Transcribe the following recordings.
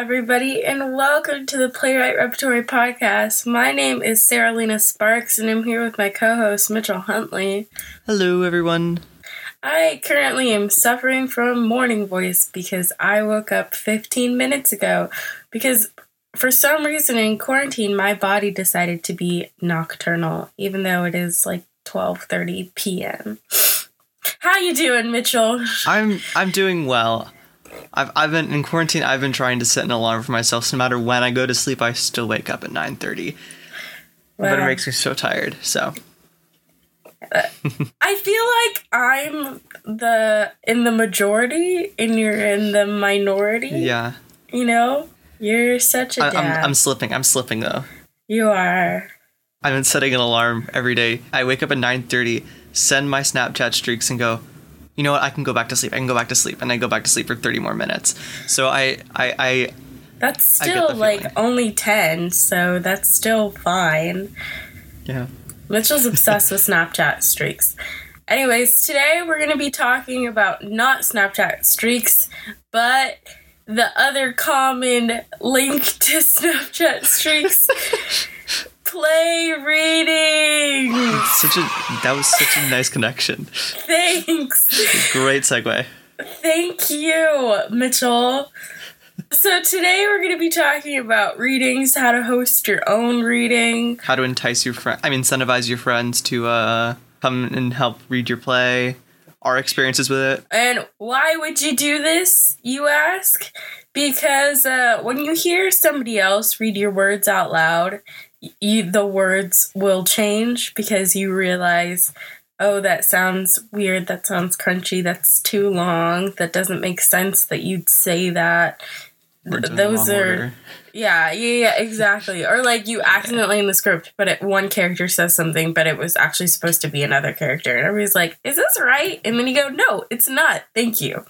everybody, and welcome to the Playwright Repertory Podcast. My name is Sarah Lena Sparks, and I'm here with my co host, Mitchell Huntley. Hello, everyone. I currently am suffering from morning voice because I woke up 15 minutes ago. Because for some reason in quarantine, my body decided to be nocturnal, even though it is like 12:30 p.m. How you doing, Mitchell? I'm I'm doing well. I've I've been in quarantine. I've been trying to set an alarm for myself. So no matter when I go to sleep, I still wake up at nine thirty. But it makes me so tired. So I feel like I'm the in the majority and you're in the minority. yeah, You know? You're such a I. I'm I'm slipping. I'm slipping though. you are. I've been setting an alarm every day. I wake up at nine thirty, send my Snapchat streaks, and go. You know what? I can go back to sleep. I can go back to sleep, and I go back to sleep for thirty more minutes. So I I, I That's still like only 10, so that's still fine. yeah. Mitchell's obsessed with Snapchat streaks. Anyways, today we're going to be talking about not Snapchat streaks, but the other common link to Snapchat streaks play reading. Such a that was such a nice connection. Thanks. Great segue. Thank you, Mitchell. So today we're going to be talking about readings, how to host your own reading. how to entice your friend i mean incentivize your friends to uh come and help read your play our experiences with it And why would you do this, you ask? Because uh, when you hear somebody else read your words out loud, you, the words will change because you realize, oh, that sounds weird, that sounds crunchy, that's too long, that doesn't make sense that you'd say that. Words in the Those are order. yeah, yeah, yeah, exactly. Or like you accidentally in the script, but it, one character says something, but it was actually supposed to be another character, and everybody's like, "Is this right?" And then you go, "No, it's not. Thank you."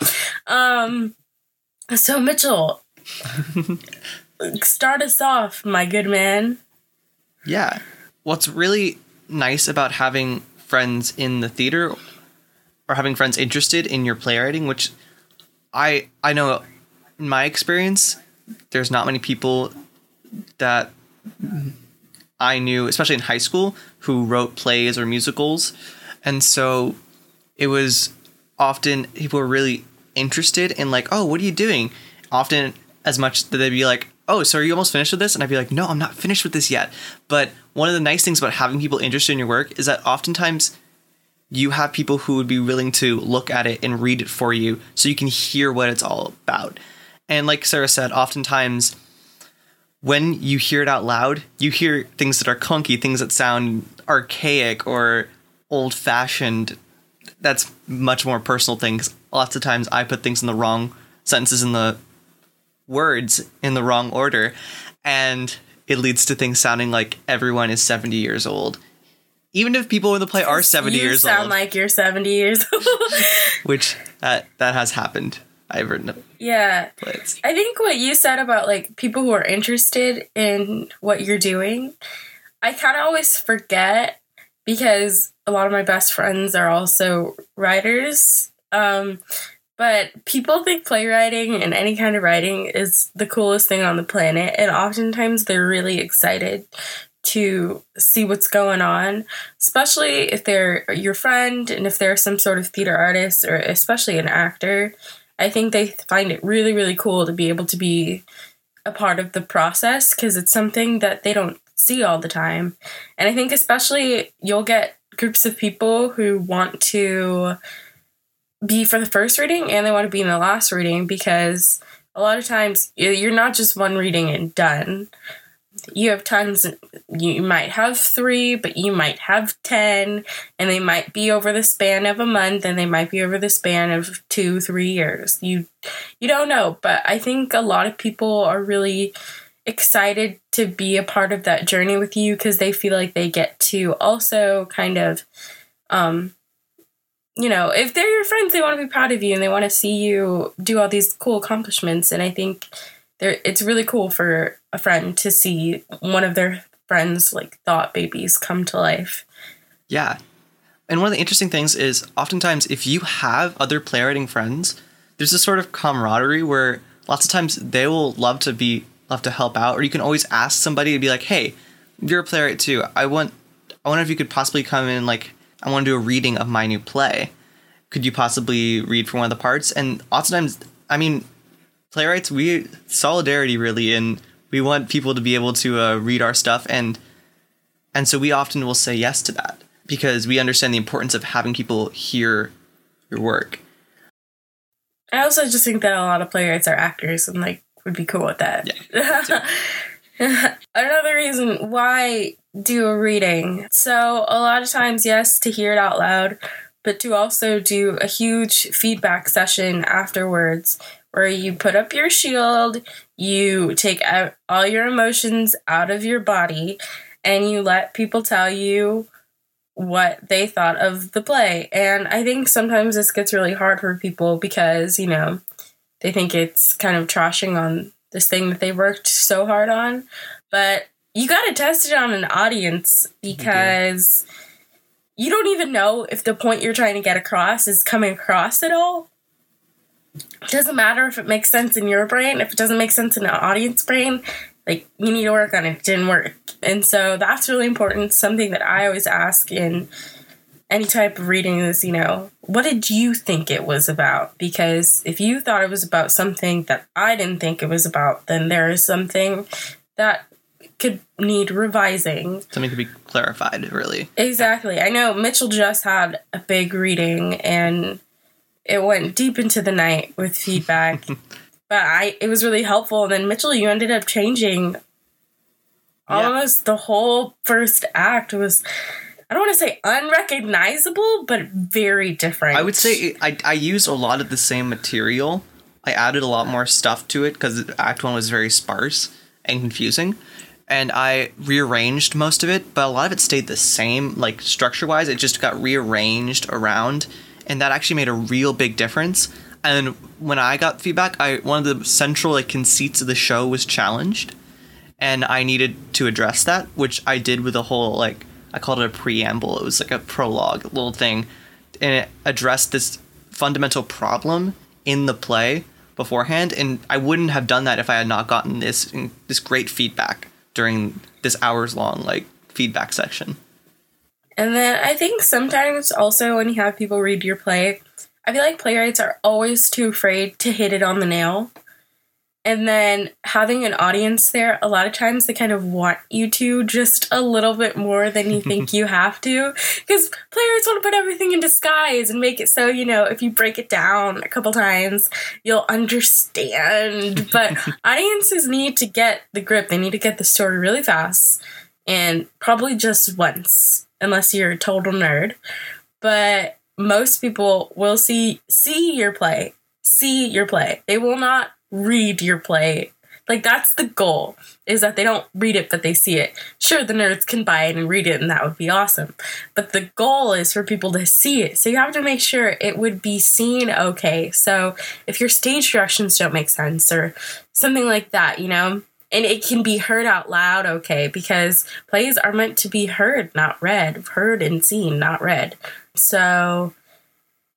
Um, so Mitchell, start us off, my good man. Yeah. What's really nice about having friends in the theater or having friends interested in your playwriting which i i know in my experience there's not many people that i knew especially in high school who wrote plays or musicals. And so it was often people were really interested in like oh what are you doing? Often as much that they'd be like oh so are you almost finished with this? And i'd be like no i'm not finished with this yet. But one of the nice things about having people interested in your work is that oftentimes you have people who would be willing to look at it and read it for you so you can hear what it's all about. And like sarah said oftentimes when you hear it out loud you hear things that are clunky things that sound archaic or old fashioned that's much more personal thing 'cause lots of times I put things in the wrong sentences in the words in the wrong order, and it leads to things sounding like everyone is seventy years old. Even if people in the play are seventy you years sound old, like you're seventy years old. which that that has happened. I've written yeah, plays. I think what you said about like people who are interested in what you're doing, I kind of always forget because a lot of my best friends are also writers. Um, but people think playwriting and any kind of writing is the coolest thing on the planet, and oftentimes they're really excited to see what's going on, especially if they're your friend and if they're some sort of theater artist or especially an actor. I think they find it really, really cool to be able to be a part of the process because it's something that they don't see all the time. And I think, especially, you'll get groups of people who want to be for the first reading and they want to be in the last reading because a lot of times you're not just one reading and done. You have tons, you might have three, but you might have 10, and they might be over the span of a month and they might be over the span of two, three years. You you don't know, but I think a lot of people are really excited to be a part of that journey with you because they feel like they get to also kind of um you know, if they're your friends, they want to be proud of you and they want to see you do all these cool accomplishments. And I think it's really cool for a friend to see one of their friends' like thought babies come to life. Yeah. And one of the interesting things is oftentimes if you have other playwriting friends, there's this sort of camaraderie where lots of times they will love to be love to help out, or you can always ask somebody to be like, "Hey, you're a playwright too. I want, I wonder if you could possibly come in. Like, I want to do a reading of my new play. Could you possibly read for one of the parts?" And oftentimes, I mean, playwrights, we solidarity really, and we want people to be able to uh, read our stuff, and and so we often will say yes to that because we understand the importance of having people hear your work. I also just think that a lot of playwrights are actors and like would be cool with that. Yeah, Another reason why do a reading. So a lot of times, yes, to hear it out loud, but to also do a huge feedback session afterwards where you put up your shield, you take out all your emotions out of your body, and you let people tell you what they thought of the play. And I think sometimes this gets really hard for people because, you know, they think it's kind of trashing on this thing that they worked so hard on. But you got to test it on an audience because you don't even know if the point you're trying to get across is coming across at all. It doesn't matter if it makes sense in your brain, if it doesn't make sense in an audience brain, like you need to work on it. It didn't work. And so that's really important. Something that I always ask in any type of reading is, you know, what did you think it was about? Because if you thought it was about something that I didn't think it was about, then there is something that could need revising. Something could be clarified, really. Exactly. I know Mitchell just had a big reading and it went deep into the night with feedback. but I it was really helpful. And then Mitchell, you ended up changing Yeah. almost the whole first act was I don't want to say unrecognizable, but very different. I would say I I used a lot of the same material. I added a lot more stuff to it because Act One was very sparse and confusing, and I rearranged most of it. But a lot of it stayed the same, like structure wise. It just got rearranged around, and that actually made a real big difference. And when I got feedback, I one of the central like conceits of the show was challenged, and I needed to address that, which I did with a whole like I called it a preamble. It was like a prologue little thing, and it addressed this fundamental problem in the play beforehand. And I wouldn't have done that if I had not gotten this this great feedback during this hours long like feedback section. And then I think sometimes also when you have people read your play, I feel like playwrights are always too afraid to hit it on the nail. And then having an audience there, a lot of times they kind of want you to just a little bit more than you think you have to. Because players want to put everything in disguise and make it so, you know, if you break it down a couple times, you'll understand. But audiences need to get the grip, they need to get the story really fast and probably just once, unless you're a total nerd. But most people will see see your play, see your play. They will not read your play. Like that's the goal is that they don't read it but they see it. Sure the nerds can buy it and read it and that would be awesome. But the goal is for people to see it. So you have to make sure it would be seen okay. So if your stage directions don't make sense or something like that, you know, and it can be heard out loud okay because plays are meant to be heard not read heard and seen not read so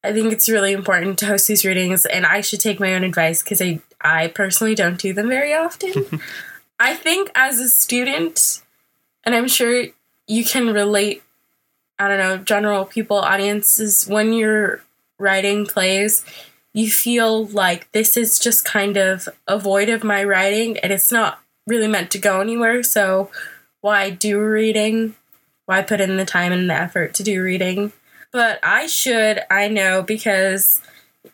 i think it's really important to host these readings and i should take my own advice because i i personally don't do them very often i think as a student and i'm sure you can relate i don't know general people audiences when you're writing plays you feel like this is just kind of a void of my writing and it's not really meant to go anywhere. So why do reading? Why put in the time and the effort to do reading? But I should, I know, because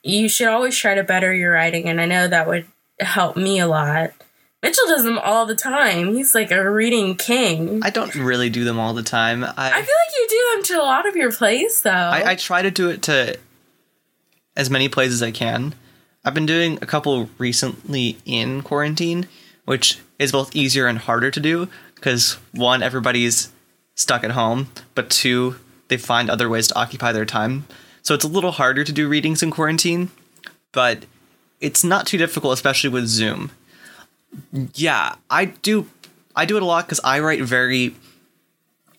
you should always try to better your writing, and I know that would help me a lot. Mitchell does them all the time. He's like a reading king. I don't really do them all the time. I I feel like you do them to a lot of your plays, though. I, I try to do it to as many plays as I can. I've been doing a couple recently in quarantine, which is both easier and harder to do because one, everybody's stuck at home, but two, they find other ways to occupy their time. So it's a little harder to do readings in quarantine, but it's not too difficult, especially with Zoom. Yeah, I do. I do it a lot because I write very,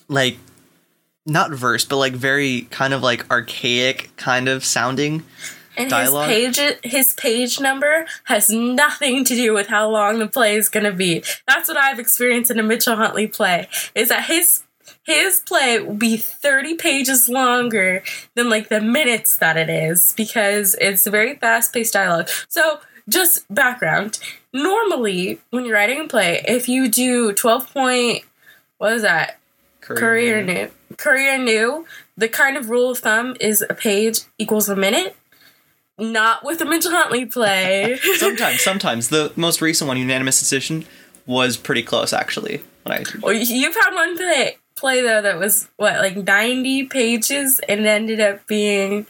like, not verse, but like very kind of like archaic kind of sounding And dialogue. his page his page number has nothing to do with how long the play is going to be. That's what I've experienced in a Mitchell Huntley play. Is that his his play will be 30 pages longer than like the minutes that it is because it's a very fast-paced dialogue. So, just background. Normally, when you're writing a play, if you do 12 point what is that? Courier new. Courier new. The kind of rule of thumb is a page equals a minute. Not with the Mitchell Huntley play. sometimes, sometimes the most recent one, unanimous decision, was pretty close actually. When I well, you've had one play, play though that was what like 90 pages and ended up being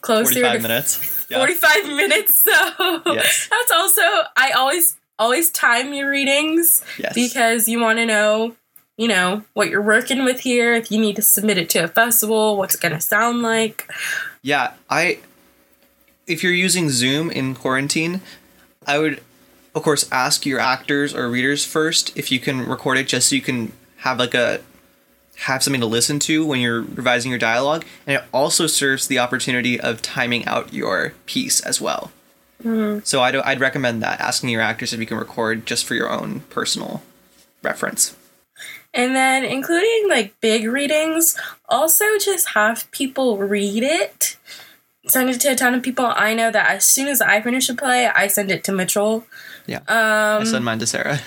closer 45 to minutes. Yeah. 45 minutes. So Yes. that's also I always always time your readings Yes. because you want to know you know what you're working with here if you need to submit it to a festival what's it going to sound like Yeah, I. If you're using Zoom in quarantine, I would, of course, ask your actors or readers first if you can record it, just so you can have like a have something to listen to when you're revising your dialogue, and it also serves the opportunity of timing out your piece as well. So I'd I'd recommend that asking your actors if you can record just for your own personal reference. and then including like big readings also just have people read it send it to a ton of people i know that as soon as i finish a play i send it to mitchell Yeah, um I send mine to Sarah.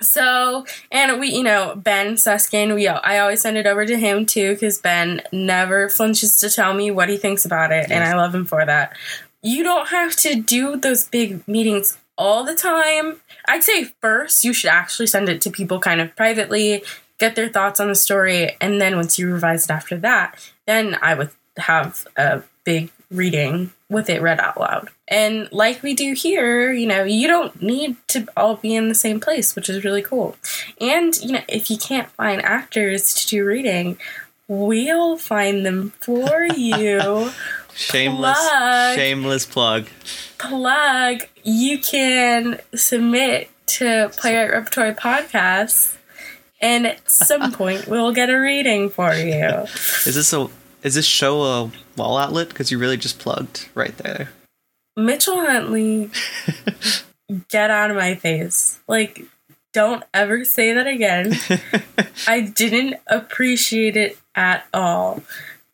So, and we, you know, Ben Suskin, we, I always send it over to him too, because Ben never flinches to tell me what he thinks about it, and I love him for that. You don't have to do those big meetings all the time. I'd say first you should actually send it to people kind of privately, get their thoughts on the story, and then once you revise it after that, then I would have a big reading with it read out loud. And like we do here, you know, you don't need to all be in the same place, which is really cool. And, you know, if you can't find actors to do reading, we'll find them for you. Shameless, Plug. shameless plug. Plug, you can submit to Playwright Repertory Podcasts, and at some point we'll get a reading for you. Is this a is this show a wall outlet? Because you really just plugged right there. Mitchell Huntley, get out of my face. Like, don't ever say that again. I didn't appreciate it at all.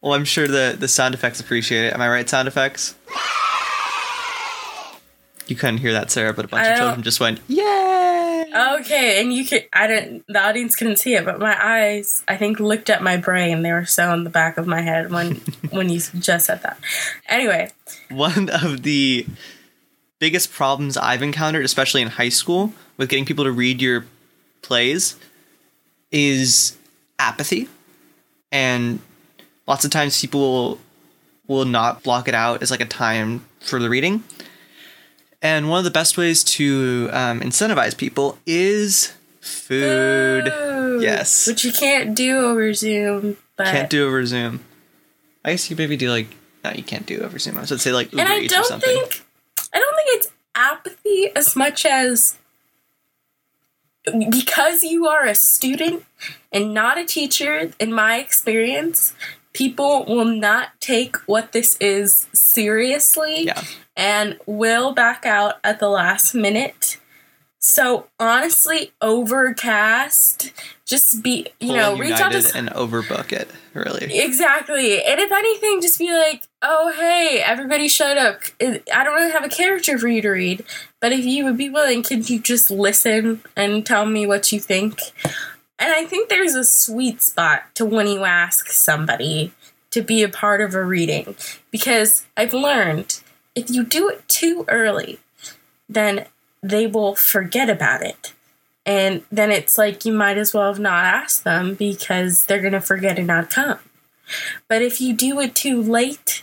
Well, I'm sure the the sound effects appreciate it. Am I right? Sound effects. You couldn't hear that, Sarah, but a bunch of children just went, "Yay!" Okay, and you could, I didn't, the audience couldn't see it, but my eyes, I think, looked at my brain. They were so in the back of my head when, when you just said that. Anyway, One of the biggest problems I've encountered, especially in high school, with getting people to read your plays, is apathy, and lots of times people will, will not block it out as like a time for the reading. And one of the best ways to um, incentivize people is food. Food, Yes. Which you can't do over Zoom, but. Can't do over Zoom. I guess you maybe do like no, you can't do over Zoom. I would say like Uber and I Eats or don't something. think I don't think it's apathy as much as because you are a student and not a teacher in my experience people will not take what this is seriously Yeah. and will back out at the last minute so honestly overcast just be you know, reach out to and overbook it. Really. Exactly. And if anything, just be like, oh, hey, everybody showed up. I I don't really have a character for you to read, but if you would be willing, could you just listen and tell me what you think? And I think there's a sweet spot to when you ask somebody to be a part of a reading because I've learned if you do it too early, then they will forget about it. And then it's like you might as well have not asked them because they're going to forget and not come. But if you do it too late,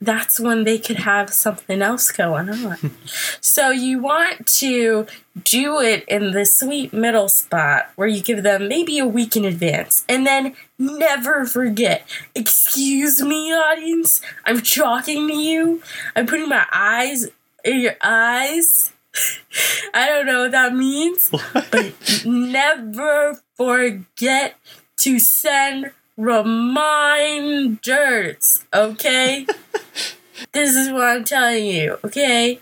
that's when they could have something else going on. so you want to do it in the sweet middle spot where you give them maybe a week in advance and then never forget. Excuse me, audience, I'm talking to you. I'm putting my eyes in your eyes. I don't know what that means, but never forget to send reminders, okay? this is what I'm telling you, okay?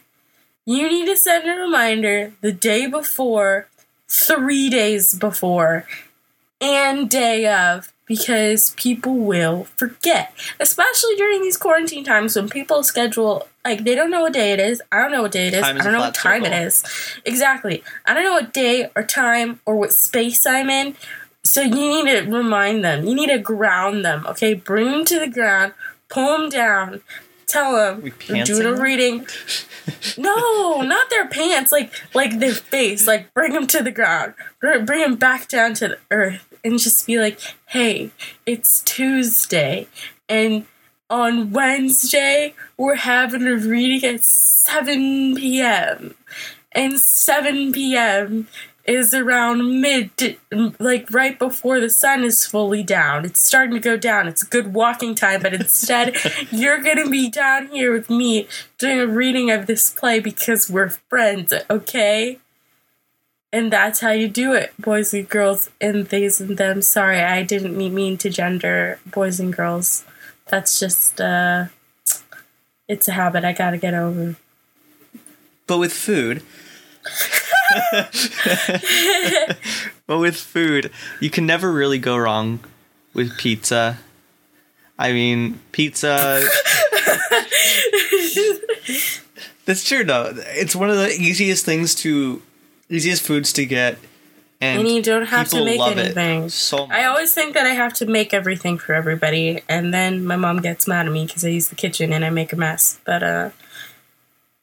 You need to send a reminder the day before, three days before, and day of because people will forget. Especially during these quarantine times when people schedule like they don't know what day it is. I don't know what day it is. I don't know what time it circle. is. Exactly. I don't know what day or time or what space I'm in. So you need to remind them. You need to ground them. Okay, bring them to the ground, pull them down, tell them doing a reading. No, not their pants. Like like their face. Like bring them to the ground. Br- Bring them back down to the earth, and just be like, "Hey, it's Tuesday, and on Wednesday we're having a reading at seven p.m. And seven p.m." Is around mid, like right before the sun is fully down. It's starting to go down. It's good walking time, but instead, you're gonna be down here with me doing a reading of this play because we're friends, okay? And that's how you do it, boys and girls, and theys and them. Sorry, I didn't mean mean to gender boys and girls. That's just, uh, it's a habit I gotta get over. But with food, but with food, you can never really go wrong with pizza. I mean, pizza. That's true, though. It's one of the easiest things to, easiest foods to get, and, And you don't have to make anything. So much. I always think that I have to make everything for everybody, and then my mom gets mad at me because I use the kitchen and I make a mess. But, uh,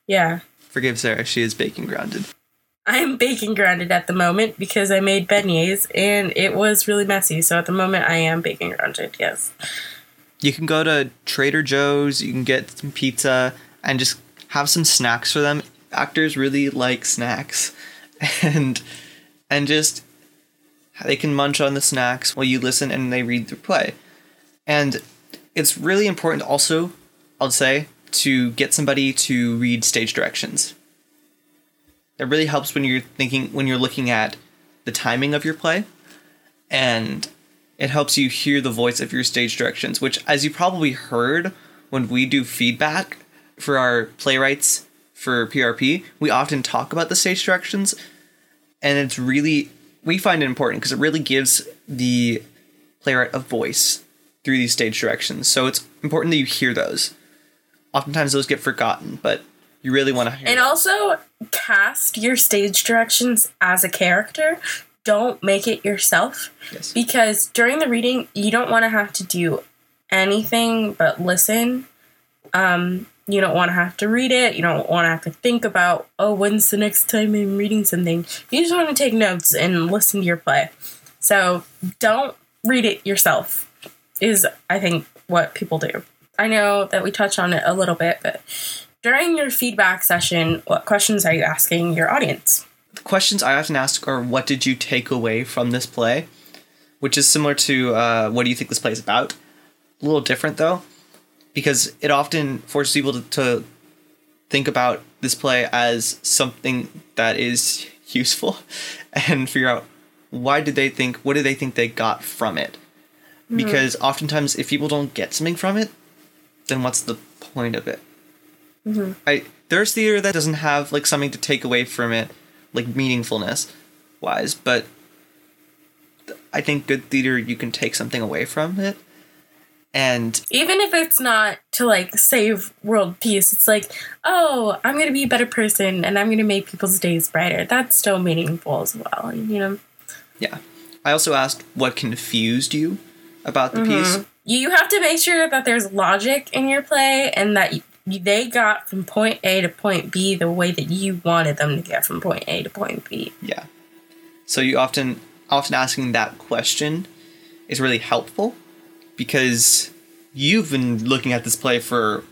yeah. Forgive Sarah, she is baking grounded. I am baking grounded at the moment because I made beignets and it was really messy. So at the moment, I am baking grounded. Yes. You can go to Trader Joe's, you can get some pizza, and just have some snacks for them. Actors really like snacks, and and just they can munch on the snacks while you listen and they read the play. And it's really important also, I'll say, to get somebody to read stage directions. It really helps when you're thinking when you're looking at the timing of your play and it helps you hear the voice of your stage directions, which, as you probably heard when we do feedback for our playwrights for PRP, we often talk about the stage directions, and it's really, we find it important because it really gives the playwright a voice through these stage directions. So it's important that you hear those. Oftentimes those get forgotten, but you really want to hear And them. also cast your stage directions as a character. Don't make it yourself Yes. because during the reading, you don't want to have to do anything but listen. Um, you don't want to have to read it. You don't want to have to think about, oh, when's the next time I'm reading something. You just want to take notes and listen to your play. So don't read it yourself, is I think what people do. I know that we touch on it a little bit, but during your feedback session, what questions are you asking your audience? the questions I often ask are, "What did you take away from this play?" Which is similar to, uh, "What do you think this play is about?" A little different though, because it often forces people to, to think about this play as something that is useful, and figure out why did they think, what did they think they got from it? Because oftentimes, if people don't get something from it, then what's the point of it? Mm-hmm. I there's theater that doesn't have like something to take away from it, like meaningfulness wise, but I think good theater you can take something away from it. And even if it's not to like save world peace it's like oh i'm gonna be a better person and i'm gonna make people's days brighter that's still meaningful as well you know yeah. I also asked what confused you about the mm-hmm. piece. you have to make sure that there's logic in your play and that they got from point a to point b the way that you wanted them to get from point a to point b Yeah. So you often often asking that question is really helpful because you've been looking at this play for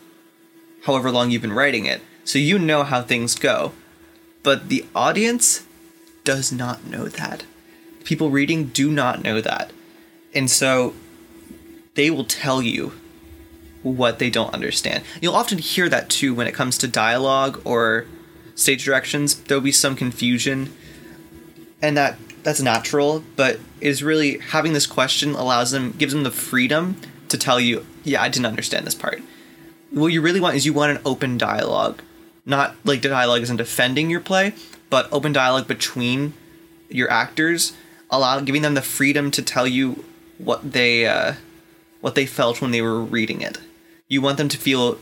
however long you've been writing it. So you know how things go. But the audience does not know that. People reading do not know that. And so they will tell you what they don't understand. You'll often hear that too when it comes to dialogue or stage directions. There'll be some confusion and that that's natural but is really having this question allows them gives them the freedom to tell you yeah i didn't understand this part what you really want is you want an open dialogue, not like the dialogue isn't defending your play, but open dialogue between your actors, allow giving them the freedom to tell you what they uh, what they felt when they were reading it. You want them to feel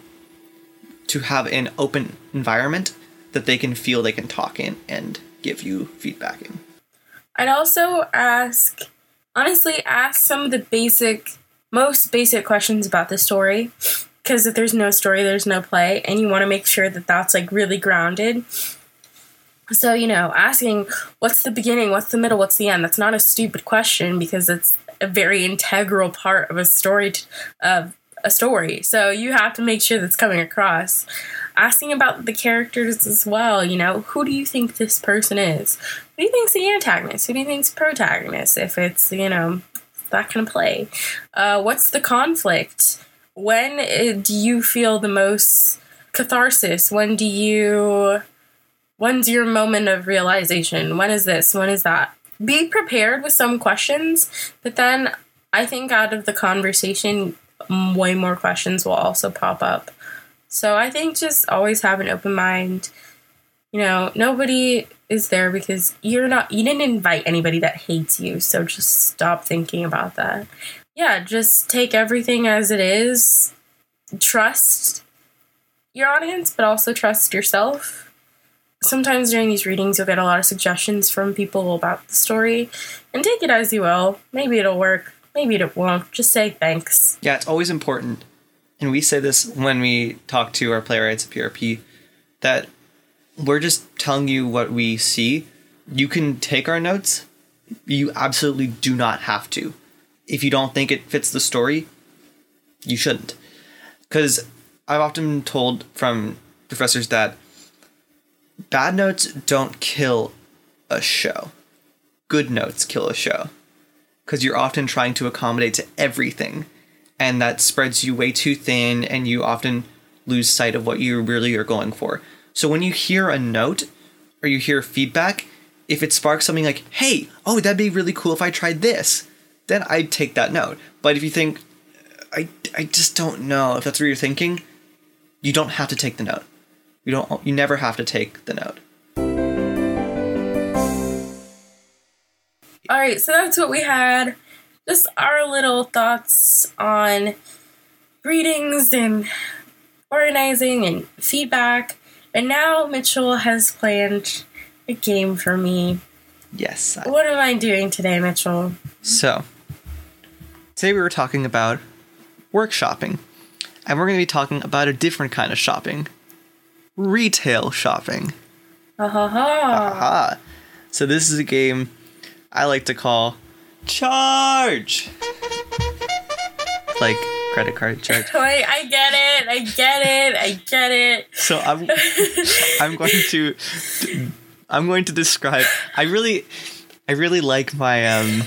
to have an open environment that they can feel they can talk in and give you feedback in. I'd also ask, honestly, ask some of the basic, most basic questions about the story. Because if there's no story, there's no play, and you want to make sure that that's like really grounded. So, you know, asking what's the beginning, what's the middle, what's the end, that's not a stupid question because it's a very integral part of a story, t- of a story. So you have to make sure that's coming across. Asking about the characters as well, you know, who do you think this person is? Who do you think's the antagonist? Who do you think's protagonist? If it's, you know, that kind of play. Uh, what's the conflict? When uh, do you feel the most catharsis? When do you when's your moment of realization? When is this? When is that? Be prepared with some questions, but then I think out of the conversation, way more questions will also pop up. So I think just always have an open mind. You know, nobody is there because you're not, you didn't invite anybody that hates you. So just stop thinking about that. Yeah, just take everything as it is. Trust your audience, but also trust yourself sometimes during these readings you'll get a lot of suggestions from people about the story and take it as you will maybe it'll work maybe it won't just say thanks Yeah, it's always important, and we say this when we talk to our playwrights at PRP, that we're just telling you what we see. You can take our notes. You absolutely do not have to. If you don't think it fits the story, you shouldn't. Because I've often told from professors that bad notes don't kill a show. Good notes kill a show because you're often trying to accommodate to everything and that spreads you way too thin and you often lose sight of what you really are going for. So when you hear a note or you hear feedback if it sparks something like hey oh that'd be really cool if i tried this then i'd take that note. But if you think i, I just don't know if that's what you're thinking you don't have to take the note. You don't you never have to take the note all right so that's what we had. Just our little thoughts on readings and organizing and feedback. And now mitchell has planned a game for me. Yes I- what am i doing today mitchell? So, today we were talking about work shopping, and we're going to be talking about a different kind of shopping retail shopping. ha. Ha ha! So, this is a game I like to call Charge! Like credit card charge. Wait, I get it. I get it. I get it. So I'm I'm going to I'm going to describe I really I really like my um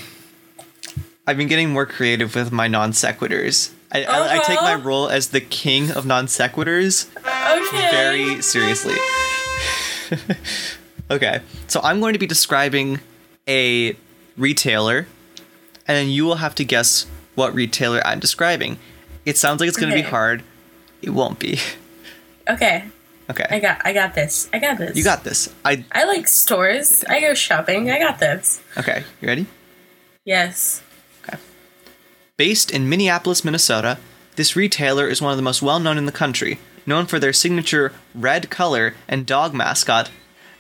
I've been getting more creative with my non sequiturs. I, I, I take my Uh-huh. role as the king of non sequiturs Okay. very seriously. okay, so I'm going to be describing a retailer, and then you will have to guess what retailer I'm describing. It sounds like it's going to be hard. It won't be. Okay. Okay. I got. I got this. I got this. You got this. I I like stores. I go shopping. I got this. okay. You ready? Yes. Okay. Based in Minneapolis, Minnesota, this retailer is one of the most well-known in the country, known for their signature red color and dog mascot.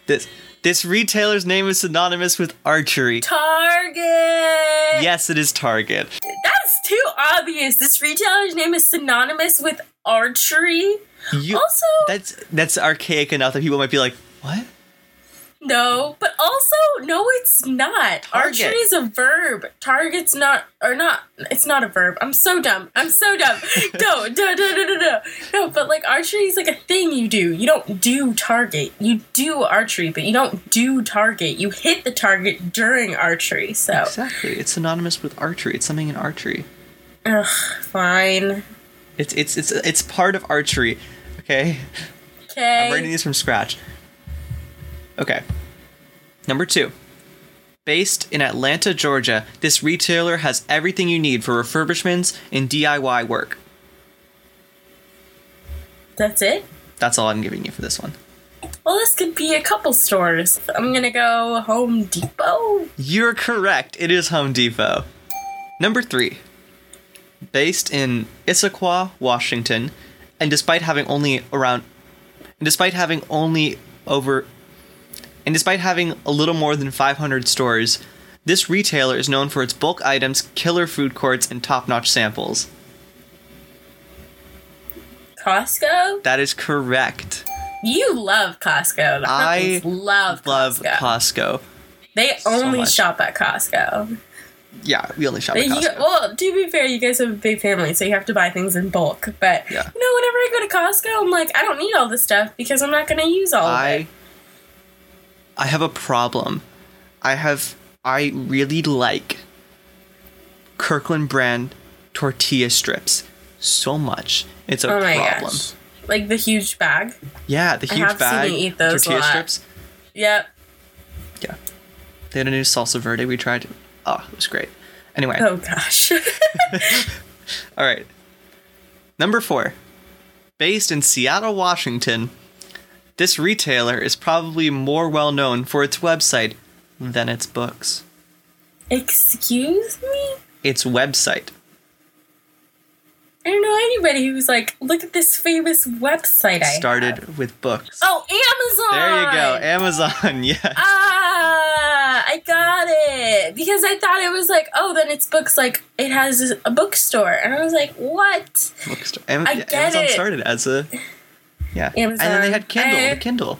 This this retailer's name is synonymous with archery. Target. Yes, it is Target. That's too obvious. This retailer's name is synonymous with archery. You, Also- that's that's archaic enough that people might be like, "What?" No, but also no, it's not. Target. Archery is a verb. Target's not, or not. It's not a verb. I'm so dumb. I'm so dumb. no, no, no, no, no, no. No, but like archery is like a thing you do. You don't do target. You do archery, but you don't do target. You hit the target during archery. So, Exactly. It's synonymous with archery. It's something in archery. ugh, fine. It's it's it's it's part of archery. Okay. Okay. I'm writing these from scratch. Okay. Number two. Based in Atlanta, Georgia, this retailer has everything you need for refurbishments and DIY work. That's it? That's all I'm giving you for this one. Well, this could be a couple stores. I'm gonna go Home Depot. You're correct. It is Home Depot. Number three. Based in Issaquah, Washington, and despite having only around and despite having only over and despite having a little more than 500 stores, this retailer is known for its bulk items, killer food courts, and top-notch samples. Costco? That is correct. You love Costco. The I love Love Costco. Costco. they only much. shop at Costco. Yeah, we only shop at You- well, to be fair, you guys have a big family, so you have to buy things in bulk. But Yeah. you know, whenever I go to Costco, I'm like, I don't need all this stuff because I'm not going to use all of I it. I have a problem. I have I really like Kirkland brand tortilla strips so much. It's a Oh problem. gosh. Like the huge bag. Yeah, the huge bag eat those a tortilla strips. Yep. Yeah. They had a new salsa verde we tried. Oh, it was great. Anyway, Oh gosh. all right. Number 4. Based in Seattle, Washington, this retailer is probably more well known for its website than its books. Excuse me? Its website. I don't know anybody who's like, look at this famous website I started have. with books. Oh, Amazon. There you go, Amazon. Yeah. Ah, I got it because I thought it was like, oh, then it's books. Like it has a bookstore, and I was like, what? Bookstore. Am- I get Amazon it. started as a yeah, and then they had Kindle. I- the Kindle.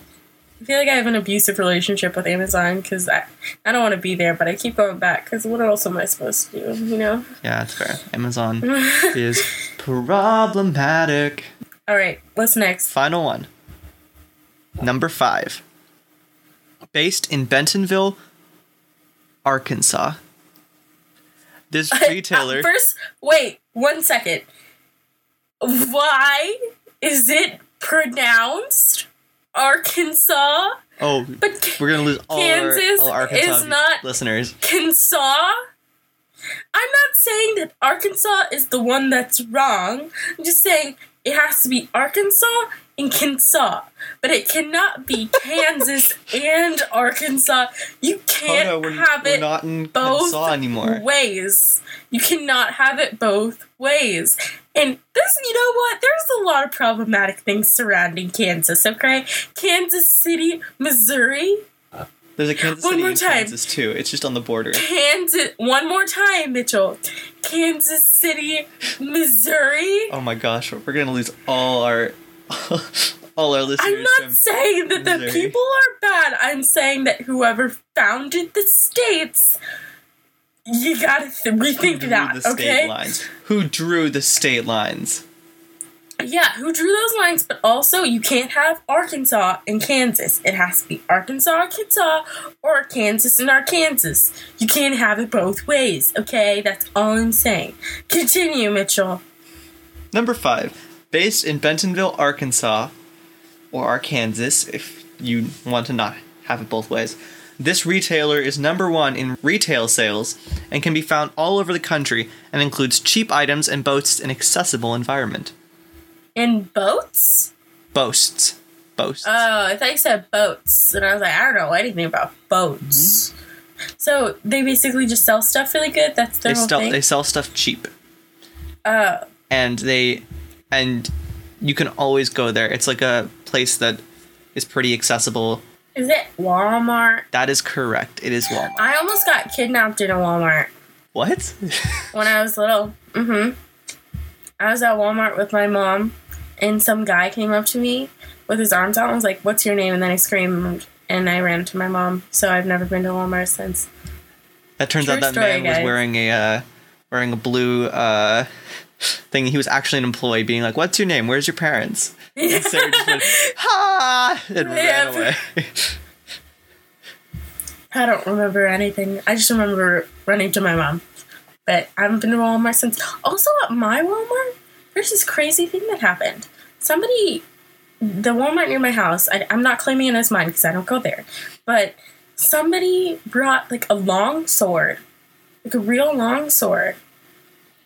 I feel like I have an abusive relationship with Amazon because I, I don't want to be there, but I keep going back because what else am I supposed to do? You know. Yeah, that's fair. Amazon is problematic. All right, what's next? Final one. Number five. Based in Bentonville, Arkansas. This uh, retailer. First, wait one second. Why is it pronounced Arkansas? oh, But we're gonna lose all Kansas our, all Arkansas is not- listeners. Arkansas? I'm not saying that Arkansas is the one that's wrong. I'm just saying it has to be Arkansas and Kansas. But it cannot be Kansas and Arkansas. You Oh can't no, we're, have it not in both Arkansas anymore. ways. You cannot have it both ways. And there's, you know what? There's a lot of problematic things surrounding Kansas, okay? Kansas City, Missouri. There's a Kansas One City more time. Kansas too. It's just on the border. Kansas, one more time, Mitchell. Kansas City, Missouri. Oh my gosh, we're gonna lose all our all our listeners. I'm not saying that the people are bad. I'm saying that whoever founded the states, you gotta th- Who rethink drew that, the state okay? lines? Who drew the state lines? Yeah, who drew those lines? But also, you can't have Arkansas and Kansas. It has to be Arkansas, Arkansas, or Kansas and Arkansas. You can't have it both ways, okay? That's all I'm saying. Continue, Mitchell. Number five, based in Bentonville, Arkansas, or Arkansas, if you want to not have it both ways. This retailer is number one in retail sales and can be found all over the country and includes cheap items and boasts an accessible environment. In boats? Boasts. Boasts. Oh, I thought you said boats. And I was like, I don't know anything about boats. So they basically just sell stuff really good? That's their they, whole sell, thing? they sell stuff cheap. oh. and they and you can always go there. It's like a place that is pretty accessible. Is it Walmart? That is correct. It is Walmart. I almost got kidnapped in a Walmart. What? when I was little. Mm-hmm. I was at Walmart with my mom, and some guy came up to me with his arms out and was like, "What's your name?" And then I screamed, and I ran to my mom. So I've never been to Walmart since. that turns True out that man was wearing a uh, wearing a blue uh, thing. He was actually an employee, being like, "What's your name? Where's your parents?" And Sarah just went, "Ha!" and ran away. I don't remember anything. I just remember running to my mom. But I haven't been to Walmart since. Also, at my Walmart, there's this crazy thing that happened. Somebody, the Walmart near my house, I, I'm not claiming it as mine because I don't go there, but somebody brought like a long sword, like a real long sword,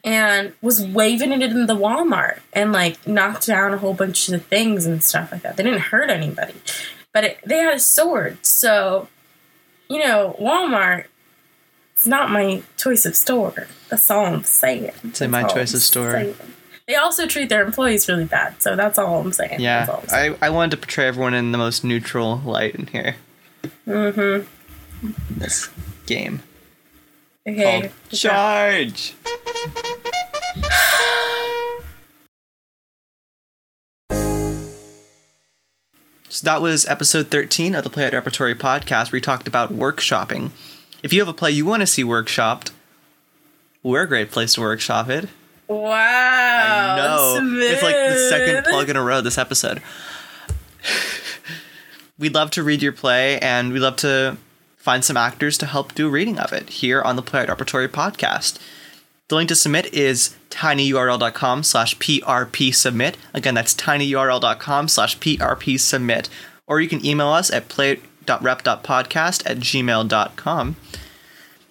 and was waving it in the Walmart and like knocked down a whole bunch of things and stuff like that. They didn't hurt anybody, but it, they had a sword. So, you know, Walmart. It's not my choice of store. That's all I'm saying. Say my choice I'm of store. saying. They also treat their employees really bad. So that's all I'm saying. Yeah, That's all I'm saying. I, I wanted to portray everyone in the most neutral light in here. Mm-hmm. This game Okay. Charge. So that was episode 13 of the Play Out Repertory podcast where we talked about workshopping. If you have a play you want to see workshopped, we're a great place to workshop it. Wow. I know. It's like the second plug in a row this episode. we'd love to read your play and we'd love to find some actors to help do a reading of it here on the Play Out Repertory podcast. The link to submit is tinyurl.com slash prp submit. Again, that's tinyurl.com slash prp submit. Or you can email us at play.rep.podcast at gmail.com.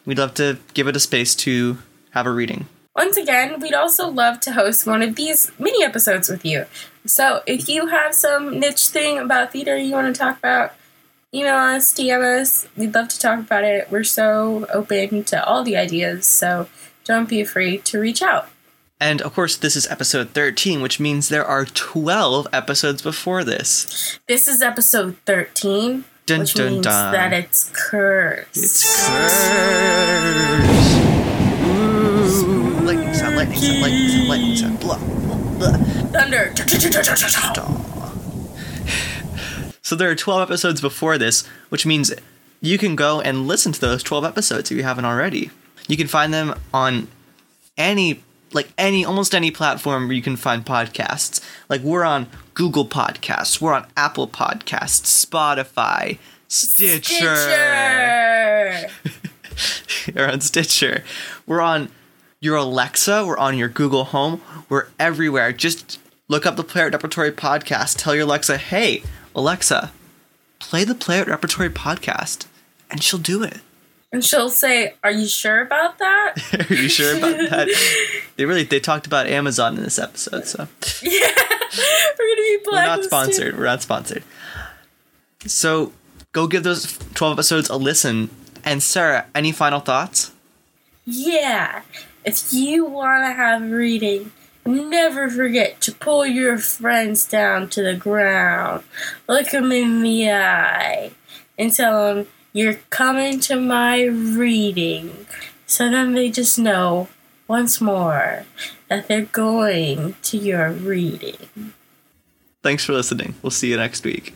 We'd love to give it a space to have a reading. Once again, we'd also love to host one of these mini episodes with you. So if you have some niche thing about theater you want to talk about, email us, DM us. We'd love to talk about it. We're so open to all the ideas, so don't be afraid to reach out. And of course, this is episode 13, which means there are 12 episodes before this. This is episode 13, Dun, which dun, means dun. that it's cursed. It's cursed. Ooh. Lightning sound, lightning sound, lightning sound, lightning sound. Blah, blah, blah. Thunder. So there are 12 episodes before this, which means you can go and listen to those 12 episodes if you haven't already. You can find them on any like any almost any platform where you can find podcasts. Like we're on Google Podcasts, we're on Apple Podcasts, Spotify, Stitcher. Stitcher. We're on Stitcher. We're on your Alexa. We're on your Google Home. We're everywhere. Just look up the Play Art Repertory podcast. Tell your Alexa, hey, Alexa, play the Play Art Repertory podcast. And she'll do it. And she'll say, Are you sure about that? Are you sure about that? They really they talked about Amazon in this episode, so yeah. We're gonna be we're not sponsored. We're not sponsored. So go give those twelve episodes a listen. And Sarah, any final thoughts? Yeah. If you wanna have a reading, never forget to pull your friends down to the ground, look them in the eye, and tell them you're coming to my reading. So then they just know once more that they're going to your reading. Thanks for listening. We'll see you next week.